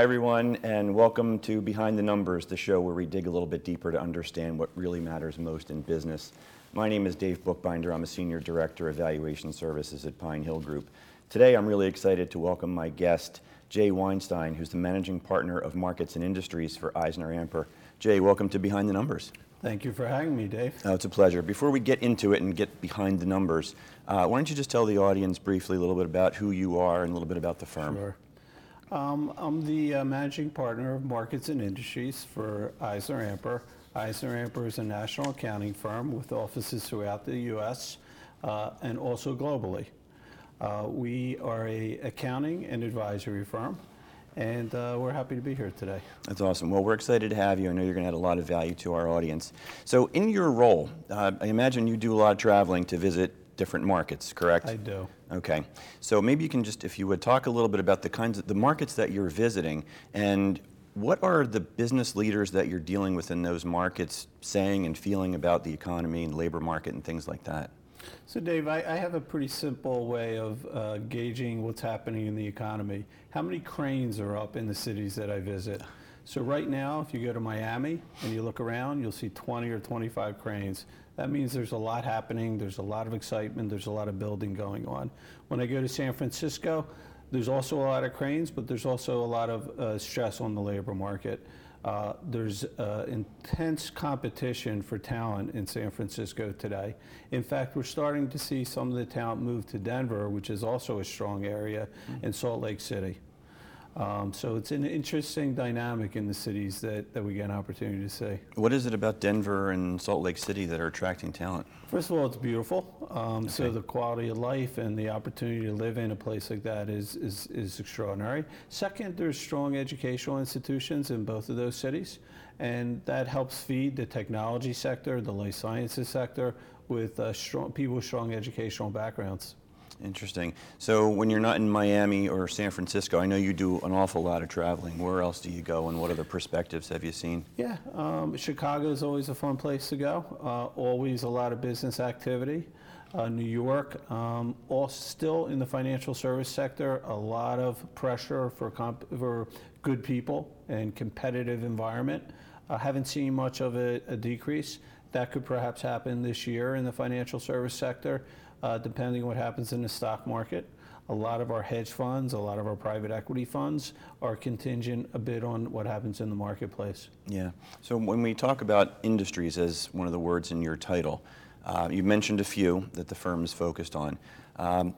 Hi, everyone, and welcome to Behind the Numbers, the show where we dig a little bit deeper to understand what really matters most in business. My name is Dave Bookbinder. I'm a Senior Director of Valuation Services at Pine Hill Group. Today, I'm really excited to welcome my guest, Jay Weinstein, who's the Managing Partner of Markets and Industries for Eisner Amper. Jay, welcome to Behind the Numbers. Thank you for having me, Dave. Oh, it's a pleasure. Before we get into it and get behind the numbers, uh, why don't you just tell the audience briefly a little bit about who you are and a little bit about the firm? Sure. Um, I'm the uh, managing partner of Markets and Industries for EisnerAmper. EisnerAmper is a national accounting firm with offices throughout the U.S. Uh, and also globally. Uh, we are a accounting and advisory firm, and uh, we're happy to be here today. That's awesome. Well, we're excited to have you. I know you're going to add a lot of value to our audience. So, in your role, uh, I imagine you do a lot of traveling to visit different markets, correct? I do. Okay. So maybe you can just, if you would talk a little bit about the kinds of the markets that you're visiting and what are the business leaders that you're dealing with in those markets saying and feeling about the economy and labor market and things like that? So, Dave, I, I have a pretty simple way of uh, gauging what's happening in the economy. How many cranes are up in the cities that I visit? So, right now, if you go to Miami and you look around, you'll see 20 or 25 cranes. That means there's a lot happening, there's a lot of excitement, there's a lot of building going on. When I go to San Francisco, there's also a lot of cranes, but there's also a lot of uh, stress on the labor market. Uh, there's uh, intense competition for talent in San Francisco today. In fact, we're starting to see some of the talent move to Denver, which is also a strong area, mm-hmm. and Salt Lake City. Um, so it's an interesting dynamic in the cities that, that we get an opportunity to see. What is it about Denver and Salt Lake City that are attracting talent? First of all, it's beautiful. Um, okay. So the quality of life and the opportunity to live in a place like that is, is, is extraordinary. Second, there's strong educational institutions in both of those cities, and that helps feed the technology sector, the life sciences sector, with uh, strong, people with strong educational backgrounds. Interesting. So when you're not in Miami or San Francisco, I know you do an awful lot of traveling. Where else do you go, and what other perspectives have you seen? Yeah, um, Chicago is always a fun place to go. Uh, always a lot of business activity. Uh, New York, um, all still in the financial service sector, a lot of pressure for, comp- for good people and competitive environment. I haven't seen much of a, a decrease. That could perhaps happen this year in the financial service sector uh, depending on what happens in the stock market. A lot of our hedge funds, a lot of our private equity funds are contingent a bit on what happens in the marketplace. Yeah. So when we talk about industries as one of the words in your title, uh, you mentioned a few that the firm is focused on. Um,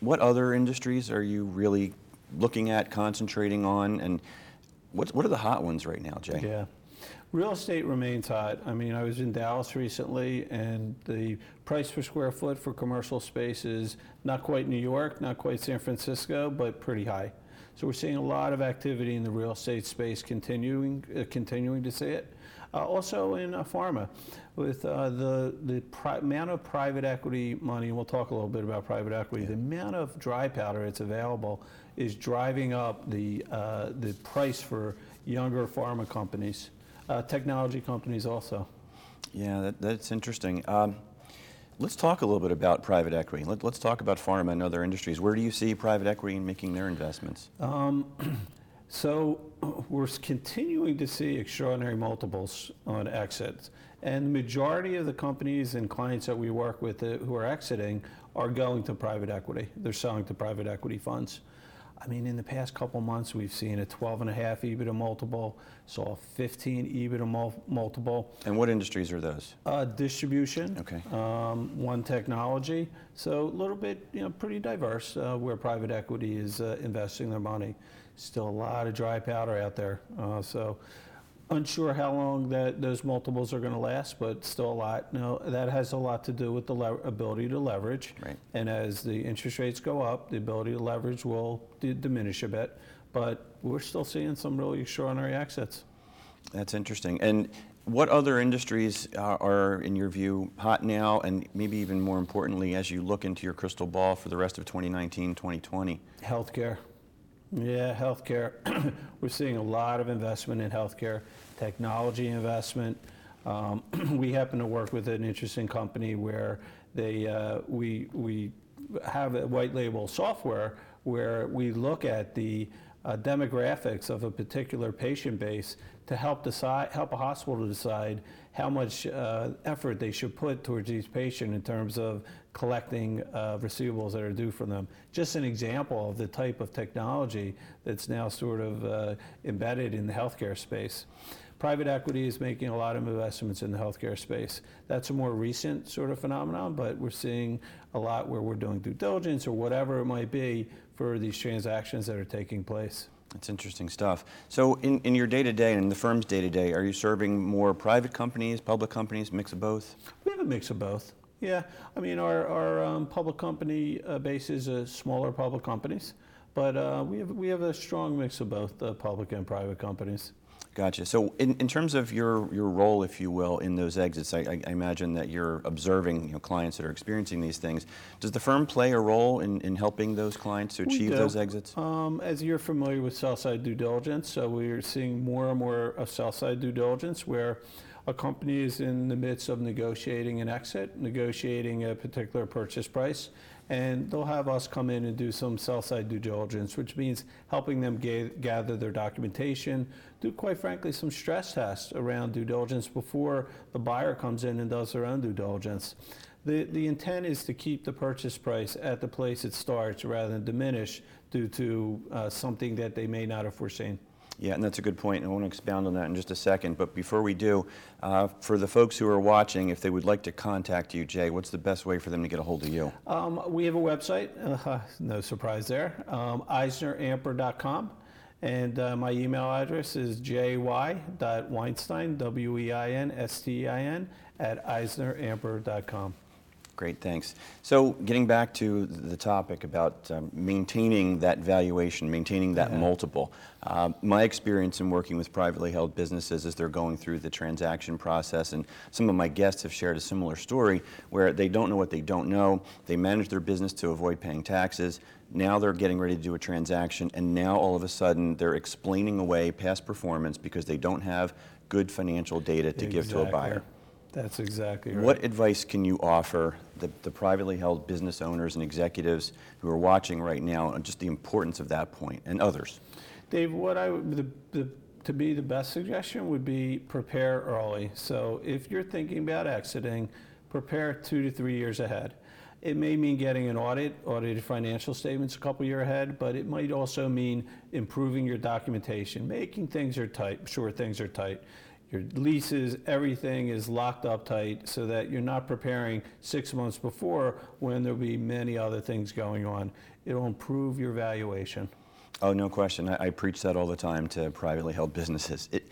what other industries are you really looking at, concentrating on, and what, what are the hot ones right now, Jay? Yeah. Real estate remains hot. I mean, I was in Dallas recently, and the price per square foot for commercial space is not quite New York, not quite San Francisco, but pretty high. So we're seeing a lot of activity in the real estate space, continuing uh, continuing to see it. Uh, also in uh, pharma, with uh, the the pri- amount of private equity money, and we'll talk a little bit about private equity. Yeah. The amount of dry powder that's available is driving up the uh, the price for younger pharma companies uh, technology companies also. Yeah, that, that's interesting. Um, let's talk a little bit about private equity. Let, us talk about pharma and other industries. Where do you see private equity making their investments? Um, so we're continuing to see extraordinary multiples on exits. And the majority of the companies and clients that we work with uh, who are exiting are going to private equity. They're selling to private equity funds. I mean, in the past couple months, we've seen a 12 and a half EBITDA multiple, saw a 15 EBITDA mul- multiple. And what industries are those? Uh, distribution. Okay. Um, one technology. So a little bit, you know, pretty diverse uh, where private equity is uh, investing their money. Still a lot of dry powder out there. Uh, so unsure how long that those multiples are going to last, but still a lot. No, that has a lot to do with the le- ability to leverage. Right. And as the interest rates go up, the ability to leverage will d- diminish a bit. But we're still seeing some really extraordinary exits. That's interesting. And what other industries are, are, in your view, hot now, and maybe even more importantly, as you look into your crystal ball for the rest of 2019, 2020? Healthcare. Yeah, healthcare. We're seeing a lot of investment in healthcare, technology investment. Um, we happen to work with an interesting company where they uh, we we have a white label software where we look at the uh, demographics of a particular patient base to help decide, help a hospital to decide how much uh, effort they should put towards each patient in terms of collecting uh, receivables that are due from them. Just an example of the type of technology that's now sort of uh, embedded in the healthcare space. Private equity is making a lot of investments in the healthcare space. That's a more recent sort of phenomenon, but we're seeing a lot where we're doing due diligence or whatever it might be for these transactions that are taking place. That's interesting stuff. So, in, in your day to day and in the firm's day to day, are you serving more private companies, public companies, mix of both? We have a mix of both. Yeah, I mean, our, our um, public company uh, base is uh, smaller public companies, but uh, we, have, we have a strong mix of both uh, public and private companies. Gotcha. So, in, in terms of your, your role, if you will, in those exits, I, I- imagine that you're observing you know, clients that are experiencing these things. Does the firm play a role in, in helping those clients to achieve those exits? Um, as you're familiar with sell-side due diligence, so we're seeing more and more of sell-side due diligence where a company is in the midst of negotiating an exit, negotiating a particular purchase price, and they'll have us come in and do some sell-side due diligence, which means helping them ga- gather their documentation, do quite frankly some stress tests around due diligence before the buyer comes in and does their own due diligence. The, the intent is to keep the purchase price at the place it starts rather than diminish due to uh, something that they may not have foreseen. Yeah, and that's a good point, and I want to expound on that in just a second. But before we do, uh, for the folks who are watching, if they would like to contact you, Jay, what's the best way for them to get a hold of you? Um, we have a website, uh, no surprise there, um, eisneramper.com. And uh, my email address is jay.weinstein, W E I N S T E I N, at eisneramper.com. Great, thanks. So, getting back to the topic about um, maintaining that valuation, maintaining that Yeah. multiple, uh, my experience in working with privately held businesses as they're going through the transaction process, and some of my guests have shared a similar story where they don't know what they don't know. They manage their business to avoid paying taxes. Now they're getting ready to do a transaction, and now all of a sudden they're explaining away past performance because they don't have good financial data to give to a buyer. That's exactly right. What advice can you offer the, the privately held business owners and executives who are watching right now on just the importance of that point and others? Dave, what I would, the, the, to be the best suggestion would be prepare early. So if you're thinking about exiting, prepare two to three years ahead. It may mean getting an audit, audited financial statements a couple year ahead, but it might also mean improving your documentation, making things are tight, sure things are tight. Your leases, everything is locked up tight so that you're not preparing six months before when there'll be many other things going on. It'll improve your valuation. Oh, no question. I, I preach that all the time to privately held businesses. It,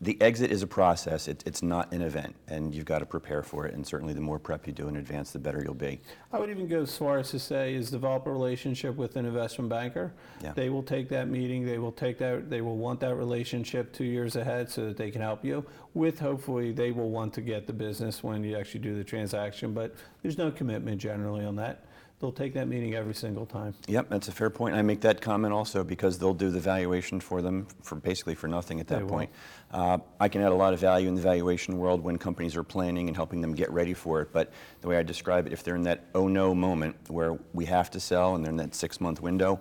the exit is a process. It, it's not an event, and you've got to prepare for it. And certainly, the more prep you do in advance, the better you'll be. I would even go as far as to say is develop a relationship with an investment banker. Yeah. They will take that meeting, they will take that, they will want that relationship two years ahead so that they can help you. With hopefully, they will want to get the business when you actually do the transaction, but there's no commitment generally on that. They'll take that meeting every single time. Yep, that's a fair point. I make that comment also because they'll do the valuation for them for basically for nothing at They that will. point. Uh, I can add a lot of value in the valuation world when companies are planning and helping them get ready for it. But the way I describe it, if they're in that oh no moment where we have to sell and they're in that six month window,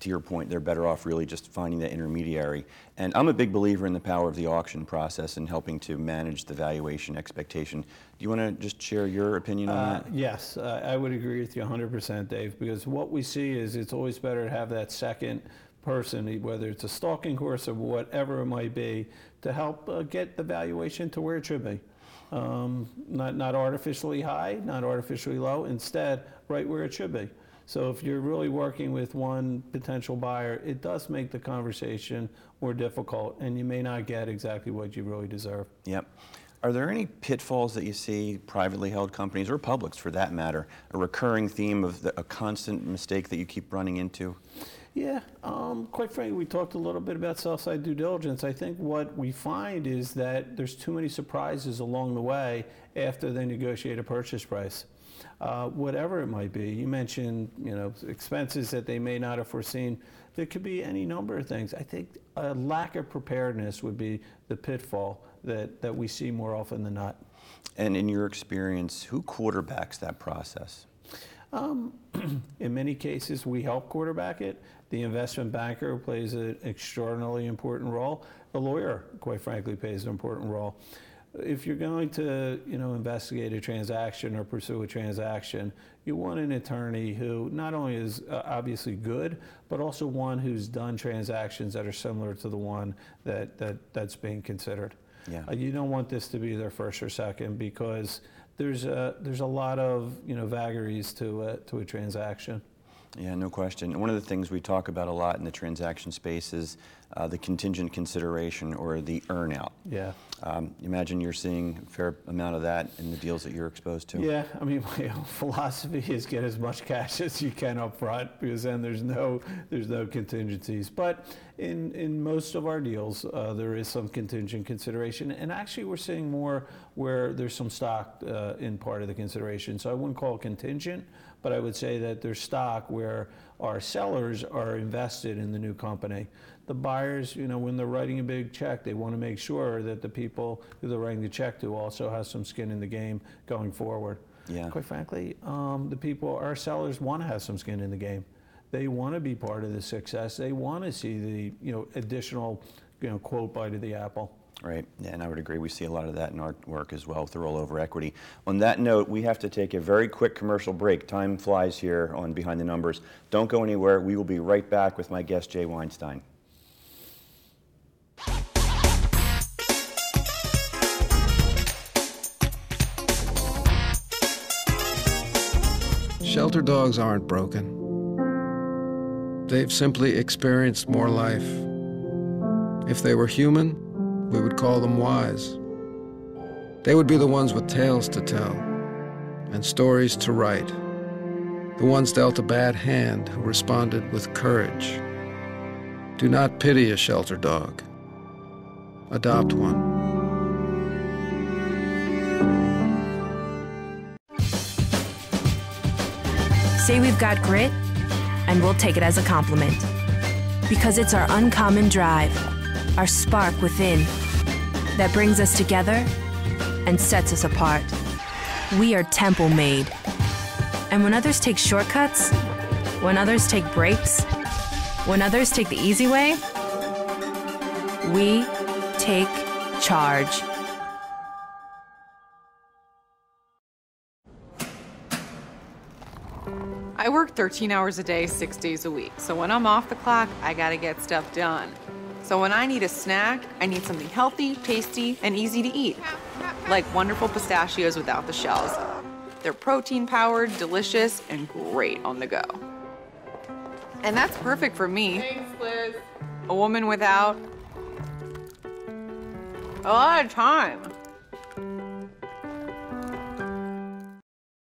to your point, they're better off really just finding that intermediary. And I'm a big believer in the power of the auction process and helping to manage the valuation expectation. Do you want to just share your opinion on Uh, that? Yes, uh, I would agree with you 100%, Dave, because what we see is it's always better to have that second person, whether it's a stalking horse or whatever it might be, to help uh, get the valuation to where it should be. Um, Not, not artificially high, not artificially low, instead, right where it should be. So if you're really working with one potential buyer, it does make the conversation more difficult, and you may not get exactly what you really deserve. Yep. Are there any pitfalls that you see privately held companies or publics for that matter, a recurring theme of the, a constant mistake that you keep running into? Yeah, um, quite frankly, we talked a little bit about sell-side due diligence. I think what we find is that there's too many surprises along the way after they negotiate a purchase price. Uh, whatever it might be, you mentioned, you know, expenses that they may not have foreseen. There could be any number of things. I think a lack of preparedness would be the pitfall that, that we see more often than not. And in your experience, who quarterbacks that process? In many cases, we help quarterback it. The investment banker plays an extraordinarily important role. The lawyer, quite frankly, plays an important role. If you're going to, you know, investigate a transaction or pursue a transaction, you want an attorney who not only is uh, obviously good, but also one who's done transactions that are similar to the one that, that that's being considered. Yeah. Uh, you don't want this to be their first or second because there's a, there's a lot of you know vagaries to a, to a transaction. Yeah, no question. One of the things we talk about a lot in the transaction space is uh, the contingent consideration or the earnout. Yeah. Um, imagine you're seeing a fair amount of that in the deals that you're exposed to. Yeah, I mean, my philosophy is get as much cash as you can up front because then there's no there's no contingencies. But in in most of our deals, uh, there is some contingent consideration, and actually we're seeing more where there's some stock uh, in part of the consideration. So I wouldn't call it contingent, but I would say that there's stock where our sellers are invested in the new company. The buyers, you know, when they're writing a big check, they want to make sure that the people who they're writing the check to also has some skin in the game going forward. Yeah. Quite frankly, um, the people, our sellers want to have some skin in the game. They want to be part of the success. They want to see the, you know, additional, you know, quote bite of the apple. Right, yeah, and I would agree. We see a lot of that in our work as well with the rollover equity. On that note, we have to take a very quick commercial break. Time flies here on Behind the Numbers. Don't go anywhere. We will be right back with my guest, Jay Weinstein. Shelter dogs aren't broken. They've simply experienced more life. If they were human, we would call them wise. They would be the ones with tales to tell and stories to write. The ones dealt a bad hand who responded with courage. Do not pity a shelter dog. Adopt one. Say we've got grit, and we'll take it as a compliment. Because it's our uncommon drive, our spark within, that brings us together and sets us apart. We are temple made. And when others take shortcuts, when others take breaks, when others take the easy way, we take charge. I work 13 hours a day, six days a week. So when I'm off the clock, I gotta get stuff done. So when I need a snack, I need something healthy, tasty, and easy to eat. Like wonderful pistachios without the shells. They're protein powered, delicious, and great on the go. And that's perfect for me. Thanks, Liz. A woman without a lot of time.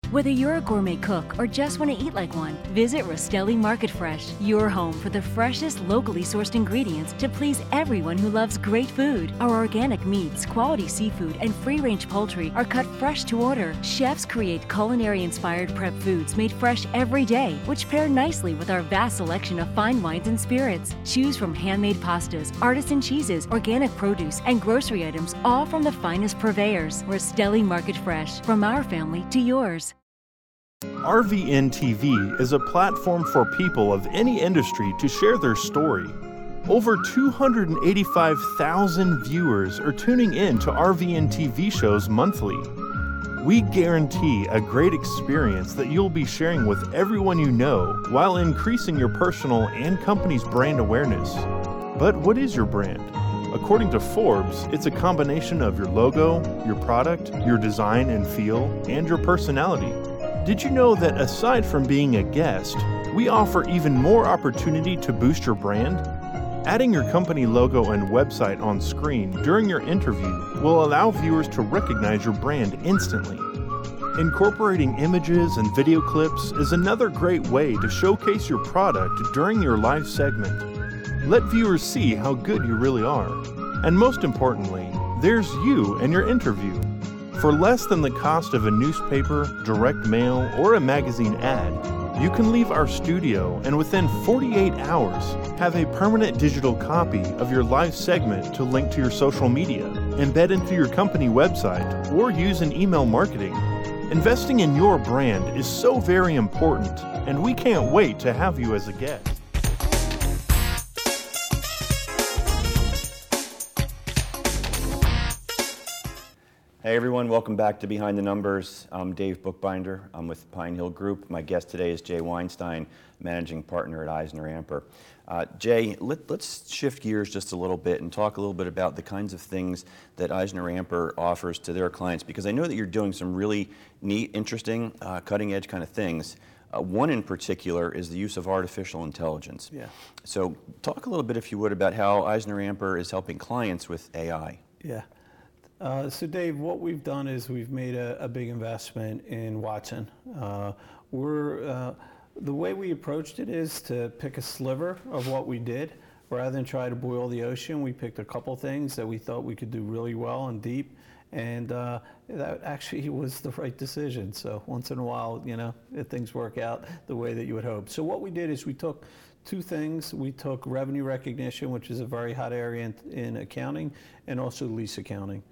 Whether you're a gourmet cook or just want to eat like one, visit Rostelli Market Fresh, your home for the freshest locally sourced ingredients to please everyone who loves great food. Our organic meats, quality seafood, and free range poultry are cut fresh to order. Chefs create culinary inspired prep foods made fresh every day, which pair nicely with our vast selection of fine wines and spirits. Choose from handmade pastas, artisan cheeses, organic produce, and grocery items, all from the finest purveyors. Rostelli Market Fresh, from our family to yours. RVN TV is a platform for people of any industry to share their story. Over 285,000 viewers are tuning in to RVN TV shows monthly. We guarantee a great experience that you'll be sharing with everyone you know while increasing your personal and company's brand awareness. But what is your brand? According to Forbes, it's a combination of your logo, your product, your design and feel, and your personality. Did you know that aside from being a guest, we offer even more opportunity to boost your brand? Adding your company logo and website on screen during your interview will allow viewers to recognize your brand instantly. Incorporating images and video clips is another great way to showcase your product during your live segment. Let viewers see how good you really are. And most importantly, there's you and your interview. For less than the cost of a newspaper, direct mail, or a magazine ad, you can leave our studio and within 48 hours have a permanent digital copy of your live segment to link to your social media, embed into your company website, or use in email marketing. Investing in your brand is so very important, and we can't wait to have you as a guest. Hey everyone, welcome back to Behind the Numbers. I'm Dave Bookbinder. I'm with Pine Hill Group. My guest today is Jay Weinstein, managing partner at Eisner Amper. Uh, Jay, let, us shift gears just a little bit and talk a little bit about the kinds of things that Eisner Amper offers to their clients, because I know that you're doing some really neat, interesting, uh, cutting edge kind of things. Uh, one in particular is the use of artificial intelligence. Yeah. So, talk a little bit, if you would, about how Eisner Amper is helping clients with AI. Yeah. Uh, so Dave, what we've done is we've made a, a big investment in Watson. Uh, we're uh, the way we approached it is to pick a sliver of what we did rather than try to boil the ocean. We picked a couple things that we thought we could do really well and deep, and uh, that actually was the right decision. So once in a while, you know, things work out the way that you would hope. So what we did is we took two things. We took revenue recognition, which is a very hot area in, in accounting, and also lease accounting.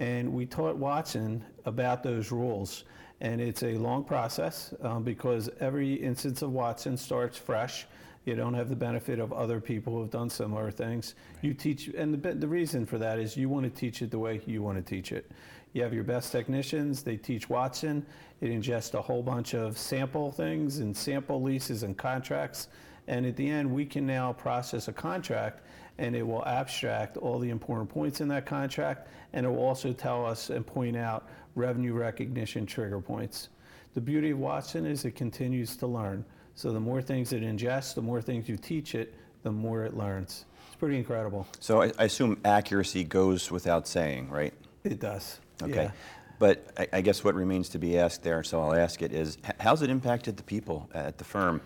And we taught Watson about those rules. And it's a long process um, because every instance of Watson starts fresh. You don't have the benefit of other people who have done similar things. Right. You teach, and the, the reason for that is you want to teach it the way you want to teach it. You have your best technicians, they teach Watson. It ingests a whole bunch of sample things and sample leases and contracts. And at the end, we can now process a contract and it will abstract all the important points in that contract, and it will also tell us and point out revenue recognition trigger points. The beauty of Watson is it continues to learn. So the more things it ingests, the more things you teach it, the more it learns. It's pretty incredible. So I, I assume accuracy goes without saying, right? It does. Okay. Yeah. But I, I guess what remains to be asked there, so I'll ask it, is how's it impacted the people at the firm?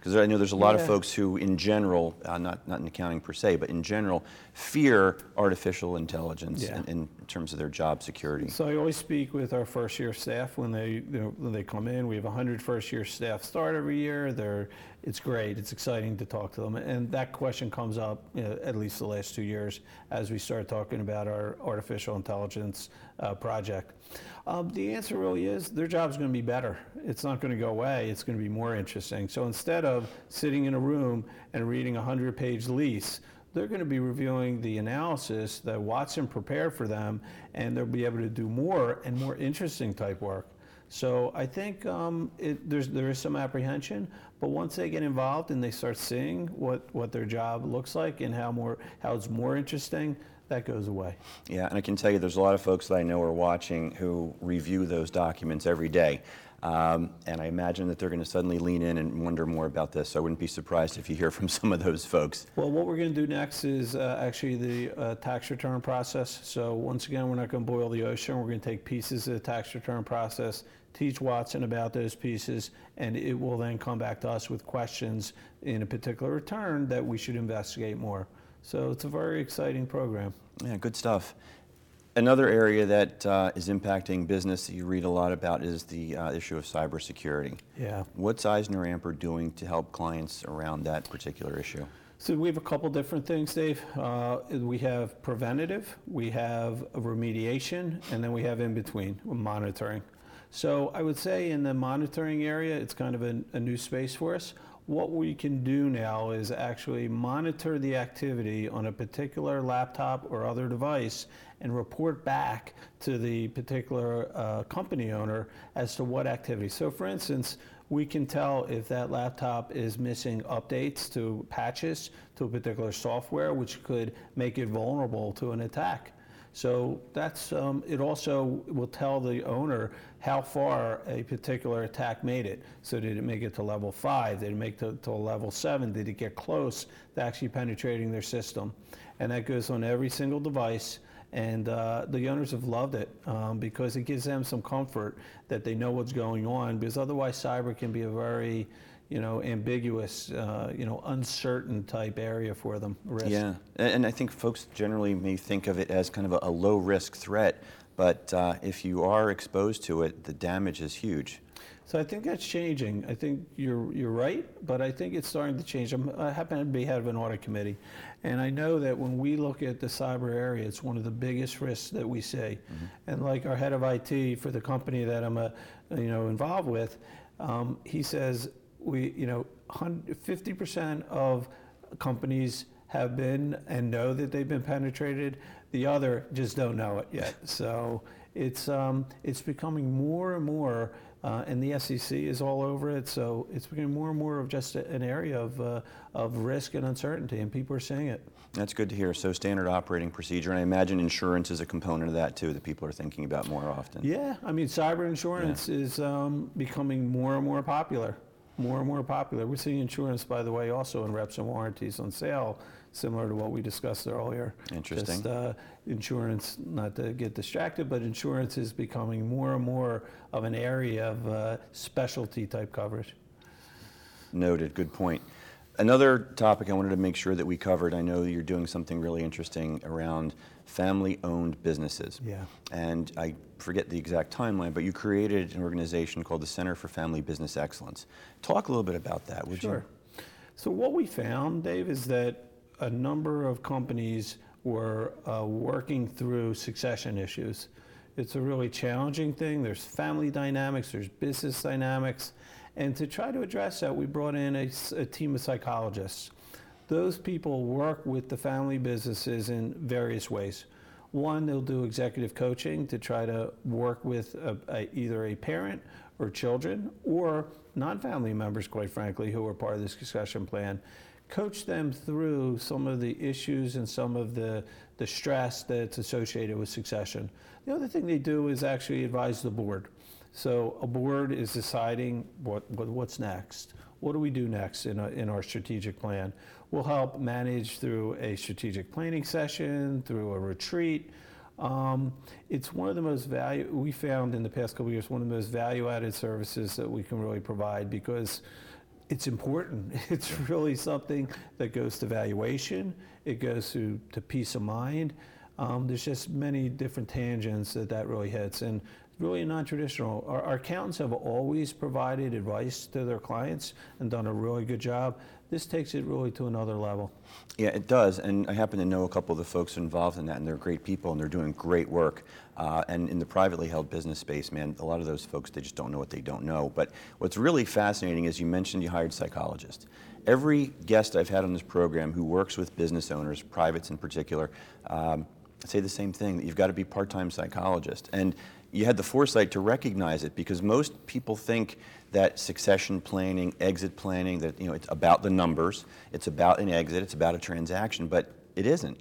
Because I know there's a lot yeah. of folks who, in general, uh, not, not in accounting per se, but in general, fear artificial intelligence yeah. in, in, terms of their job security. So I always speak with our first year staff when they, you know, when they come in. We have 100 first year staff start every year. They're, it's great. It's exciting to talk to them. And that question comes up you know, at least the last two years as we start talking about our artificial intelligence uh, project. Um, the answer really is their job is going to be better. It's not going to go away. It's going to be more interesting. So instead of sitting in a room and reading a 100 page lease, they're going to be reviewing the analysis that Watson prepared for them, and they'll be able to do more and more interesting type work. So I think um, it, there's, there is some apprehension, but once they get involved and they start seeing what, what their job looks like and how, more, how it's more interesting, that goes away. Yeah, and I can tell you there's a lot of folks that I know are watching who review those documents every day. Um, and I imagine that they're going to suddenly lean in and wonder more about this. So I wouldn't be surprised if you hear from some of those folks. Well, what we're going to do next is uh, actually the uh, tax return process. So once again, we're not going to boil the ocean. We're going to take pieces of the tax return process, teach Watson about those pieces, and it will then come back to us with questions in a particular return that we should investigate more. So it's a very exciting program. Yeah, good stuff. Another area that uh, is impacting business that you read a lot about is the uh, issue of cybersecurity. Yeah. What's Eisner Amper doing to help clients around that particular issue? So we have a couple different things, Dave. Uh, we have preventative, we have remediation, and then we have in between monitoring. So I would say in the monitoring area, it's kind of a, a new space for us what we can do now is actually monitor the activity on a particular laptop or other device and report back to the particular uh, company owner as to what activity. So for instance, we can tell if that laptop is missing updates to patches to a particular software, which could make it vulnerable to an attack. So that's, um, it also will tell the owner how far a particular attack made it. So did it make it to level five? Did it make it to, to level seven? Did it get close to actually penetrating their system? And that goes on every single device. And uh, the owners have loved it um, because it gives them some comfort that they know what's going on. Because otherwise, cyber can be a very you know, ambiguous, uh, you know, uncertain type area for them. Risk. Yeah, and I think folks generally may think of it as kind of a, a low risk threat, but uh, if you are exposed to it, the damage is huge. So I think that's changing. I think you're you're right, but I think it's starting to change. I'm, i happen to be head of an audit committee, and I know that when we look at the cyber area, it's one of the biggest risks that we see. Mm-hmm. And like our head of IT for the company that I'm a, you know involved with, um, he says we, you know, 50% of companies have been and know that they've been penetrated. The other just don't know it yet. So it's um, it's becoming more and more, uh, and the SEC is all over it. So it's becoming more and more of just a, an area of uh, of risk and uncertainty, and people are seeing it. That's good to hear. So standard operating procedure, and I imagine insurance is a component of that too that people are thinking about more often. Yeah, I mean, cyber insurance is um, becoming more and more popular. More and more popular. We're seeing insurance, by the way, also in reps and warranties on sale, similar to what we discussed earlier. Interesting. Just uh, insurance, not to get distracted, but insurance is becoming more and more of an area of uh, specialty type coverage. Noted. Good point. Another topic I wanted to make sure that we covered. I know you're doing something really interesting around family-owned businesses. Yeah. And I forget the exact timeline, but you created an organization called the Center for Family Business Excellence. Talk a little bit about that, would you? Sure. So what we found, Dave, is that a number of companies were uh, working through succession issues. It's a really challenging thing. There's family dynamics, there's business dynamics. And to try to address that, we brought in a team of psychologists. Those people work with the family businesses in various ways. One, they'll do executive coaching to try to work with a, a, either a parent or children or non-family members, quite frankly, who are part of this succession plan. Coach them through some of the issues and some of the, the stress that's associated with succession. The other thing they do is actually advise the board. So a board is deciding what, what what's next. What do we do next in, a, in our strategic plan? We'll help manage through a strategic planning session, through a retreat. Um, it's one of the most value we found in the past couple years. One of the most value-added services that we can really provide because it's important. It's really something that goes to valuation. It goes to, to peace of mind. Um, there's just many different tangents that that really hits, and really non-traditional. Our, our accountants have always provided advice to their clients and done a really good job. This takes it really to another level. Yeah, it does, and I happen to know a couple of the folks involved in that, and they're great people, and they're doing great work. Uh, and in the privately held business space, man, a lot of those folks, they just don't know what they don't know. But what's really fascinating is you mentioned you hired psychologists. Every guest I've had on this program who works with business owners, privates in particular, um, say the same thing, that you've got to be part-time psychologist. And you had the foresight to recognize it because most people think that succession planning, exit planning, that you know it's about the numbers, it's about an exit, it's about a transaction, but it isn't.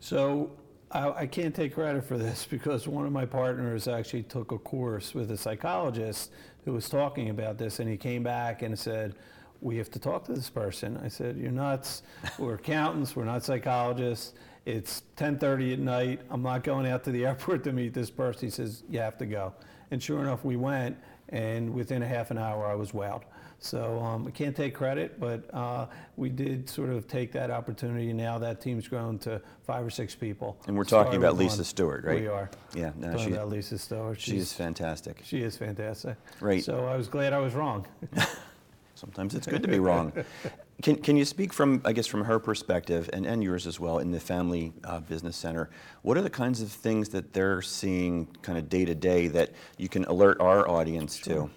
So I, I can't take credit for this because one of my partners actually took a course with a psychologist who was talking about this, and he came back and said, "We have to talk to this person." I said, "You're nuts. We're accountants. We're not psychologists. It's 10:30 at night. I'm not going out to the airport to meet this person." He says, "You have to go." And sure enough, we went, and within a half an hour, I was wowed. So um, I can't take credit, but uh, we did sort of take that opportunity. Now that team's grown to five or six people. And we're talking Started about Lisa. Stewart, right? We are. Yeah, no, talking she- about Lisa Stewart. She is fantastic. She is fantastic. Right. So I was glad I was wrong. Sometimes it's good to be wrong. Can, can you speak from, I guess, from her perspective and, and yours as well in the Family uh, Business Center? What are the kinds of things that they're seeing kind of day to day that you can alert our audience to?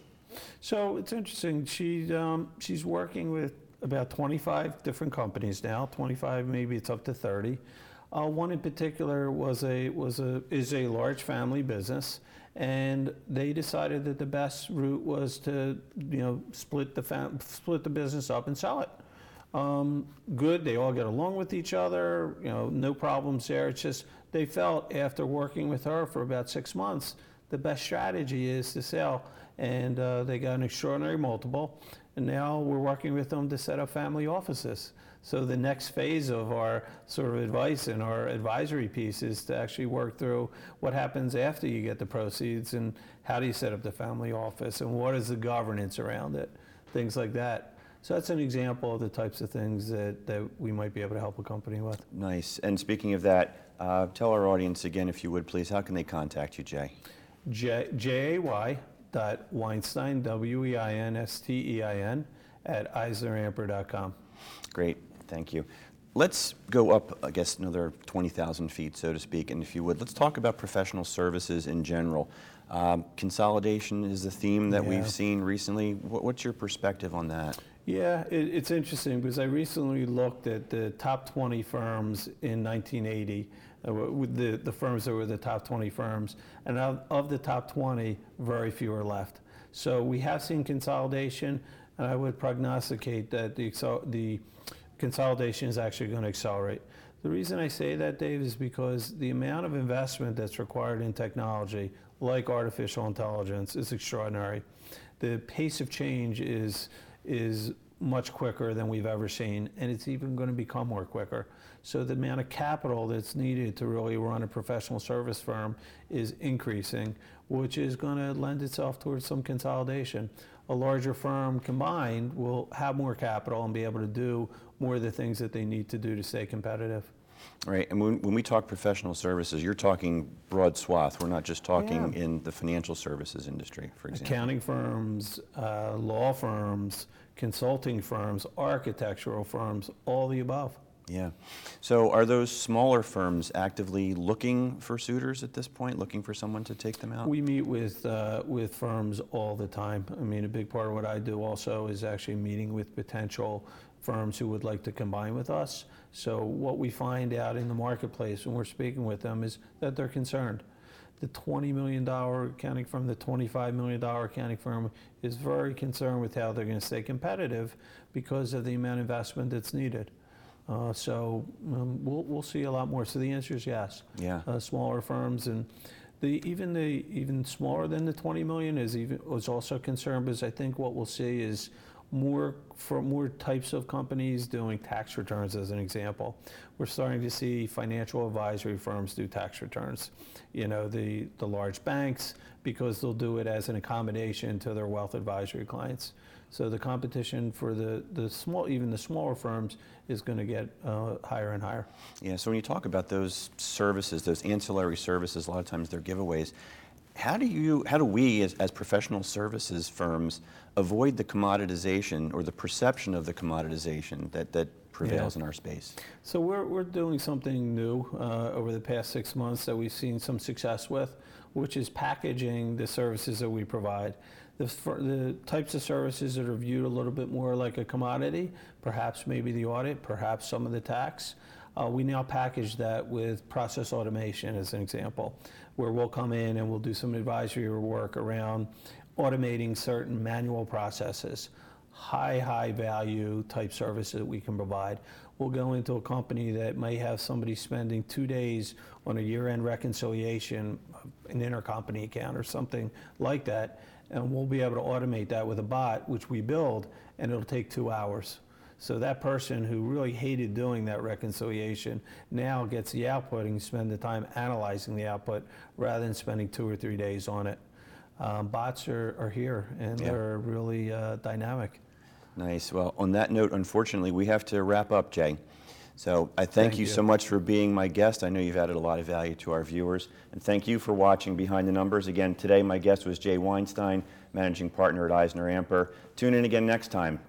So it's interesting. She um, she's working with about 25 different companies now. 25, maybe it's up to 30. Uh, one in particular was a was a is a large family business, and they decided that the best route was to you know split the fam- split the business up and sell it. Um, good, they all get along with each other. You know, no problems there. It's just they felt after working with her for about six months, the best strategy is to sell, and uh, they got an extraordinary multiple. And now we're working with them to set up family offices. So the next phase of our sort of advice and our advisory piece is to actually work through what happens after you get the proceeds and how do you set up the family office and what is the governance around it, things like that. So that's an example of the types of things that, that we might be able to help a company with. Nice. And speaking of that, uh, tell our audience again, if you would please, how can they contact you, Jay? J- J-A-Y dot Weinstein, W-E-I-N-S-T-E-I-N, at eisneramper.com. Great, thank you. Let's go up, I guess, another 20,000 feet, so to speak, and if you would, let's talk about professional services in general. Um, consolidation is the theme that Yeah. we've seen recently. What, what's your perspective on that? Yeah, it, it's interesting because I recently looked at the top 20 firms in 1980, uh, with the, the firms that were the top 20 firms, and of, of the top 20, very few are left. So we have seen consolidation, and I would prognosticate that the, the consolidation is actually going to accelerate. The reason I say that, Dave, is because the amount of investment that's required in technology, like artificial intelligence, is extraordinary. The pace of change is, is much quicker than we've ever seen, and it's even going to become more quicker. So the amount of capital that's needed to really run a professional service firm is increasing, which is going to lend itself towards some consolidation. A larger firm combined will have more capital and be able to do more of the things that they need to do to stay competitive. Right, and when, when we talk professional services, you're talking broad swath. We're not just talking Yeah. in the financial services industry, for example. Accounting firms, uh, law firms, consulting firms, architectural firms, all the above. Yeah. So are those smaller firms actively looking for suitors at this point, looking for someone to take them out? We meet with, uh, with firms all the time. I mean, a big part of what I do also is actually meeting with potential firms who would like to combine with us. So what we find out in the marketplace when we're speaking with them is that they're concerned. The $20 million accounting firm, the $25 million accounting firm is very concerned with how they're going to stay competitive because of the amount of investment that's needed. Uh, So um, we'll, we'll see a lot more. So the answer is yes. Yeah. Uh, Smaller firms and the, even the, even smaller than the 20 million is even, was also concerned because I think what we'll see is more, for more types of companies doing tax returns as an example. We're starting to see financial advisory firms do tax returns. You know, the, the large banks, because they'll do it as an accommodation to their wealth advisory clients. So the competition for the, the small, even the smaller firms is going to get uh, higher and higher. Yeah, so when you talk about those services, those ancillary services, a lot of times they're giveaways. How do you, how do we as, as professional services firms avoid the commoditization or the perception of the commoditization that, that prevails in our space? So we're, we're doing something new uh, over the past six months that we've seen some success with, which is packaging the services that we provide. The, the types of services that are viewed a little bit more like a commodity, perhaps maybe the audit, perhaps some of the tax, uh, we now package that with process automation as an example, where we'll come in and we'll do some advisory work around automating certain manual processes high, high value type services that we can provide. We'll go into a company that may have somebody spending two days on a year-end reconciliation, an intercompany account or something like that, and we'll be able to automate that with a bot, which we build, and it'll take two hours. So that person who really hated doing that reconciliation now gets the output and can spend the time analyzing the output rather than spending two or three days on it. Um, bots are, are here and Yeah. they're really uh, dynamic. Nice. Well, on that note, unfortunately, we have to wrap up, Jay. So I thank, Thank you, you. so much for being my guest. I know you've added a lot of value to our viewers. And thank you for watching Behind the Numbers. Again, today my guest was Jay Weinstein, Managing Partner at Eisner Amper. Tune in again next time